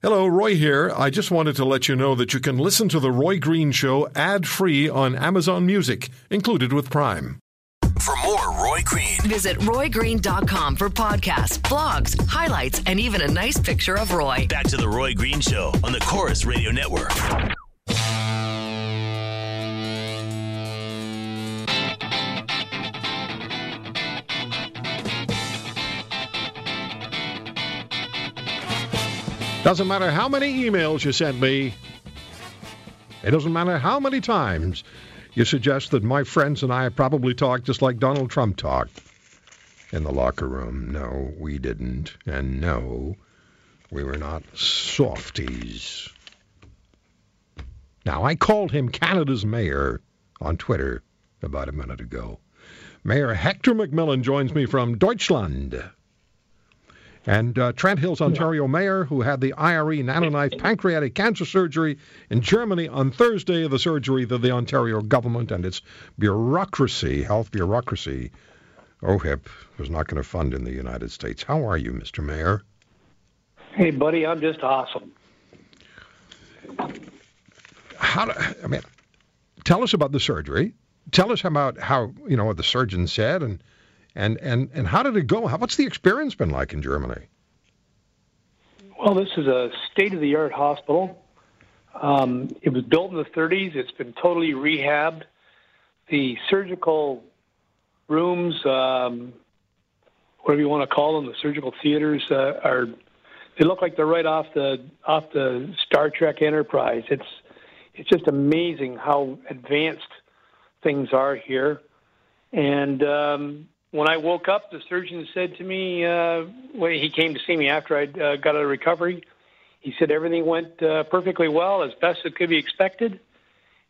Hello, Roy here. I just wanted to let you know that you can listen to The Roy Green Show ad free on Amazon Music, included with Prime. For more Roy Green, Visit RoyGreen.com for podcasts, blogs, highlights, and even a nice picture of Roy. back to the Roy Green Show on the Corus Radio Network. Doesn't matter how many emails you send me, it doesn't matter how many times you suggest that my friends and I probably talked just like Donald Trump talked in the locker room. No, we didn't. And no, we were not softies. Now, I called him Canada's mayor on Twitter about a minute ago. Mayor Hector McMillan joins me from Deutschland. And uh, Trent Hills, Ontario mayor, who had the IRE nanoknife pancreatic cancer surgery in Germany on Thursday, the surgery that the Ontario government and its bureaucracy, health bureaucracy, OHIP, was not going to fund in the United States. How are you, Mr. Mayor? Hey, buddy, I'm just awesome. How do, I mean, tell us about the surgery. Tell us about how, you know, what the surgeon said and and and and how did it go? How, what's the experience been like in Germany? Well, this is a state of the art hospital. Um, it was built in the 30s. It's been totally rehabbed. The surgical rooms, um, whatever you want to call them, the surgical theaters uh, are. They look like they're right off the off the Star Trek Enterprise. It's it's just amazing how advanced things are here. And um, when I woke up, the surgeon said to me, uh, when he came to see me after I uh, got out of recovery, he said everything went uh, perfectly well, as best it could be expected,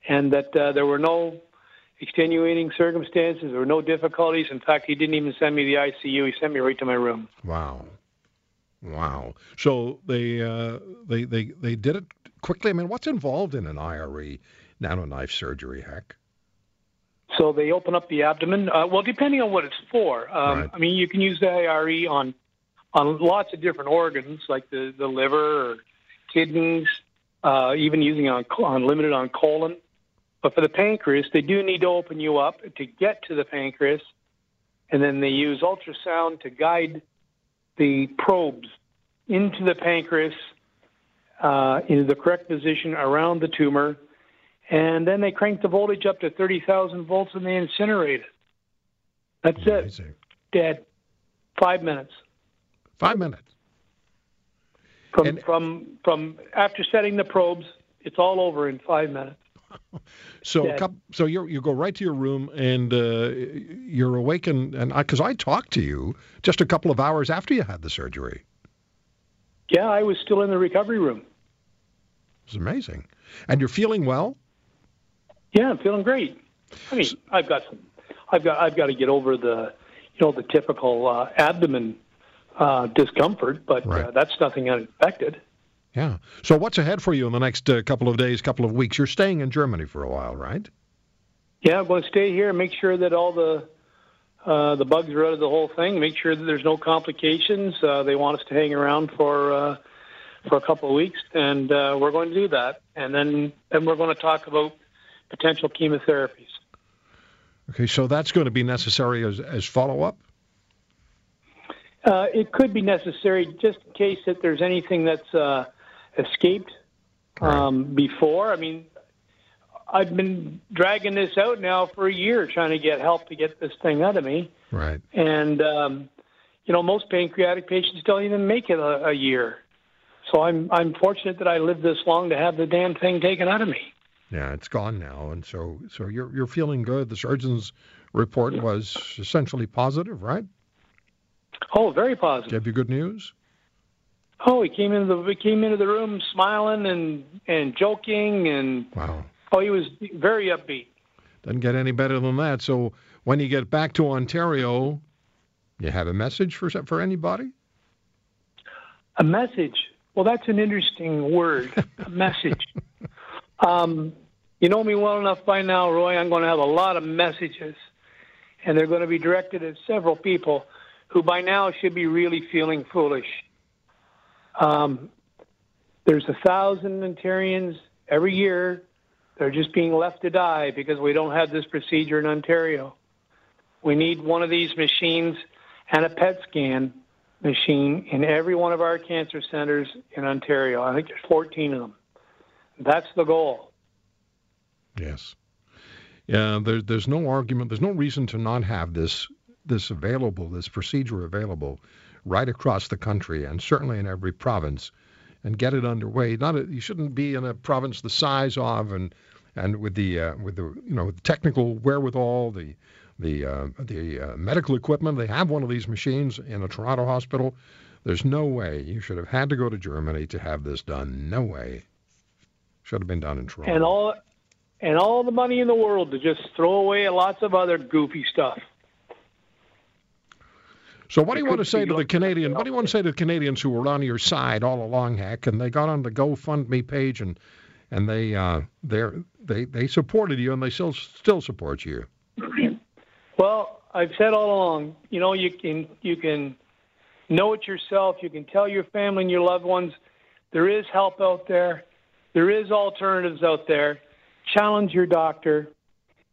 and that uh, there were no extenuating circumstances, there were no difficulties. In fact, he didn't even send me to the ICU; he sent me right to my room. Wow, wow. So they uh, they they they did it quickly. I mean, what's involved in an IRE nano knife surgery? Heck. So they open up the abdomen. Uh, well, depending on what it's for. Um, Right. I mean, you can use the IRE on on lots of different organs, like the the liver or kidneys, uh, even using on on limited on colon. But for the pancreas, they do need to open you up to get to the pancreas, and then they use ultrasound to guide the probes into the pancreas uh, into the correct position around the tumor, and then they crank the voltage up to 30,000 volts and they incinerate it. That's it. Dead. Five minutes. Five minutes. From, And- from, from after setting the probes, it's all over in five minutes. So, a Dead. coup so you you go right to your room and uh, you're awake and because I, talked to you just a couple of hours after you had the surgery. Yeah, I was still in the recovery room. It's amazing, and you're feeling well. Yeah, I'm feeling great. I mean, I've got some, I've got, I've got to get over the, you know, the typical uh, abdomen uh, discomfort, but uh, that's nothing unexpected. Yeah. So what's ahead for you in the next uh, couple of days, couple of weeks? You're staying in Germany for a while, right? Yeah, I'm going to stay here and make sure that all the uh, the bugs are out of the whole thing. Make sure that there's no complications. Uh, they want us to hang around for uh, for a couple of weeks, and uh, we're going to do that. And then then we're going to talk about potential chemotherapies. Okay. So that's going to be necessary as as follow up. Uh, it could be necessary just in case that there's anything that's uh, escaped um, before. I mean, I've been dragging this out now for a year, trying to get help to get this thing out of me. Right. and um, you know most pancreatic patients don't even make it a, a year. So I'm I'm fortunate that I lived this long to have the damn thing taken out of me. Yeah, it's gone now, and so so you're you're feeling good. The surgeon's report was essentially positive, right? Oh, very positive. Gave you have good news. Oh, he came into the he came into the room smiling and and joking and Wow. oh, he was very upbeat. Doesn't get any better than that. So when you get back to Ontario, you have a message for for anybody? A message. Well, that's an interesting word. A message. Um, you know me well enough by now, Roy. I'm going to have a lot of messages, and they're going to be directed at several people who by now should be really feeling foolish. Um, There's a thousand Ontarians every year. They're just being left to die because we don't have this procedure in Ontario. We need one of these machines and a PET scan machine in every one of our cancer centers in Ontario. I think there's 14 of them. That's the goal. Yes. Yeah, there, there's no argument. There's no reason to not have this this available, this procedure available, right across the country and certainly in every province, and get it underway. Not a, you shouldn't be in a province the size of and and with the uh, with the you know the technical wherewithal, the the uh, the uh, medical equipment. They have one of these machines in a Toronto hospital. There's no way you should have had to go to Germany to have this done. No way. Should have been done in Toronto. And all and all the money in the world to just throw away lots of other goofy stuff. So what do you want to say to the Canadian? What do you want to say to the Canadians who were on your side all along, heck, and they got on the GoFundMe page and and they uh, they they they supported you and they still still support you. Well, I've said all along, you know, you can you can know it yourself. You can tell your family and your loved ones there is help out there. There is alternatives out there. Challenge your doctor.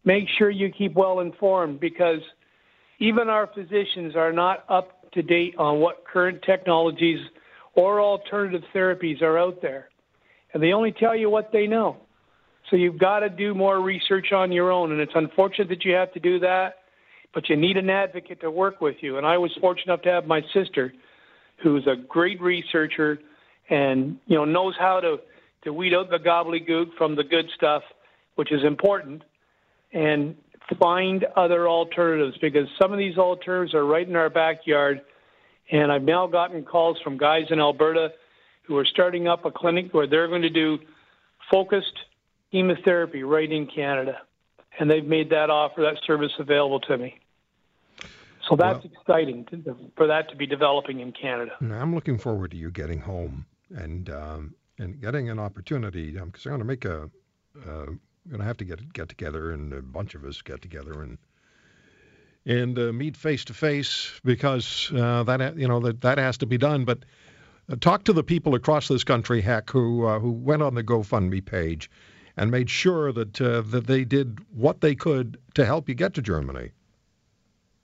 Make sure you keep well informed because even our physicians are not up to date on what current technologies or alternative therapies are out there. And they only tell you what they know. So you've got to do more research on your own. And it's unfortunate that you have to do that, but you need an advocate to work with you. And I was fortunate enough to have my sister, who's a great researcher and, you know, knows how to, to weed out the gobbledygook from the good stuff, which is important. And find other alternatives because some of these alternatives are right in our backyard. And I've now gotten calls from guys in Alberta who are starting up a clinic where they're going to do focused chemotherapy right in Canada. And they've made that offer, that service available to me. So that's well, exciting to, for that to be developing in Canada. I'm looking forward to you getting home and um, and getting an opportunity because um, I'm going to make a, we're going to have to get get together, and a bunch of us get together and and uh, meet face to face because uh, that you know that that has to be done. But uh, talk to the people across this country, heck, who uh, who went on the GoFundMe page and made sure that uh, that they did what they could to help you get to Germany.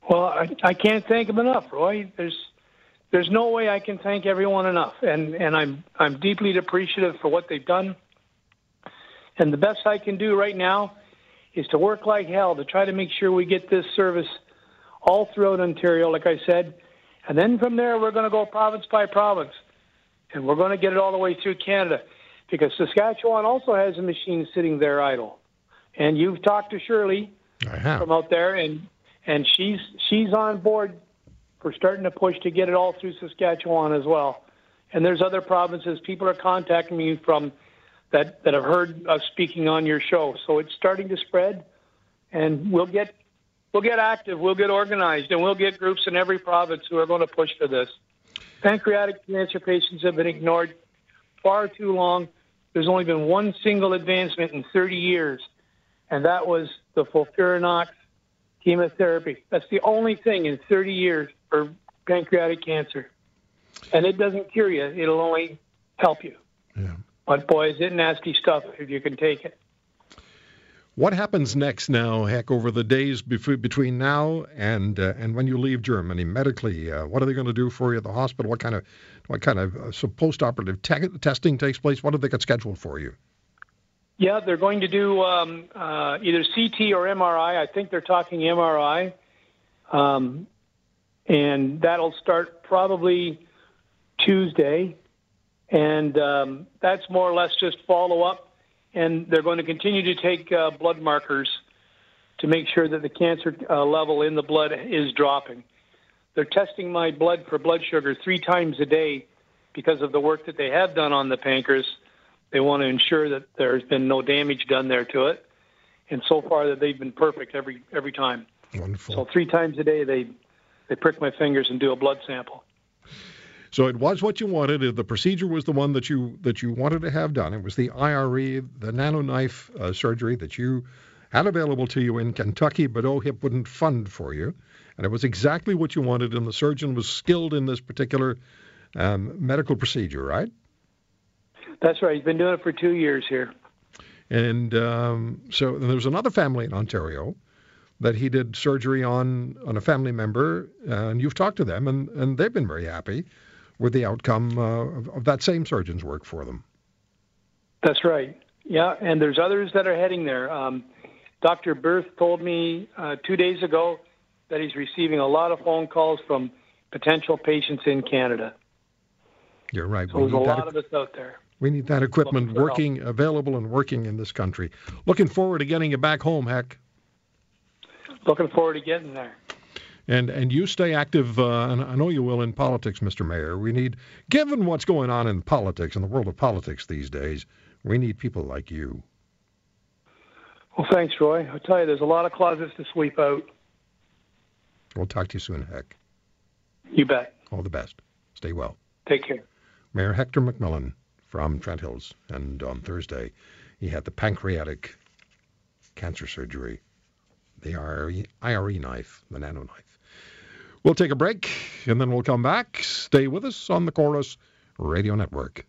Well, I, I can't thank them enough, Roy. There's there's no way I can thank everyone enough, and and I'm I'm deeply appreciative for what they've done and the best I can do right now is to work like hell to try to make sure we get this service all throughout Ontario, like I said. And then from there, we're going to go province by province. And we're going to get it all the way through Canada because Saskatchewan also has a machine sitting there idle. And you've talked to Shirley from out there, and, and she's, she's on board for starting to push to get it all through Saskatchewan as well. And there's other provinces. People are contacting me from that, that have heard us speaking on your show. So it's starting to spread, and we'll get we'll get active, we'll get organized, and we'll get groups in every province who are going to push for this. Pancreatic cancer patients have been ignored far too long. There's only been one single advancement in 30 years, and that was the FOLFIRINOX chemotherapy. That's the only thing in 30 years for pancreatic cancer. And it doesn't cure you, it'll only help you. Yeah. But boy, is it nasty stuff if you can take it. What happens next now, heck, over the days between now and uh, and when you leave Germany medically? Uh, what are they going to do for you at the hospital? What kind of what kind of uh, so post-operative te- testing takes place? What have they got scheduled for you? Yeah, they're going to do um, uh, either CT or MRI. I think they're talking MRI, um, and that'll start probably Tuesday and um, that's more or less just follow up. And they're going to continue to take uh, blood markers to make sure that the cancer uh, level in the blood is dropping. They're testing my blood for blood sugar three times a day because of the work that they have done on the pancreas. They want to ensure that there's been no damage done there to it, and so far that they've been perfect every every time. Wonderful. So three times a day they they prick my fingers and do a blood sample. So it was what you wanted. The procedure was the one that you that you wanted to have done. It was the IRE, the NanoKnife uh, surgery that you had available to you in Kentucky, but OHIP wouldn't fund for you. And it was exactly what you wanted, and the surgeon was skilled in this particular um, medical procedure, right? That's right. He's been doing it for two years here. And um, so there's another family in Ontario that he did surgery on on a family member, and you've talked to them, and, and they've been very happy with the outcome uh, of, of that same surgeon's work for them. That's right. Yeah, and there's others that are heading there. Um, Dr. Berth told me uh, two days ago that he's receiving a lot of phone calls from potential patients in Canada. You're right. So there's a lot of us out there. We need that equipment working, available, and working in this country. Looking forward to getting you back home, Heck. Looking forward to getting there. And and you stay active, uh, and I know you will in politics, Mr. Mayor. We need, given what's going on in politics, in the world of politics these days, we need people like you. Well, thanks, Roy. I tell you, there's a lot of closets to sweep out. We'll talk to you soon, Heck. You bet. All the best. Stay well. Take care. Mayor Hector McMillan from Trent Hills, and on Thursday he had the pancreatic cancer surgery, the IRE, IRE knife, the nano knife. We'll take a break and then we'll come back. Stay with us on the Corus Radio Network.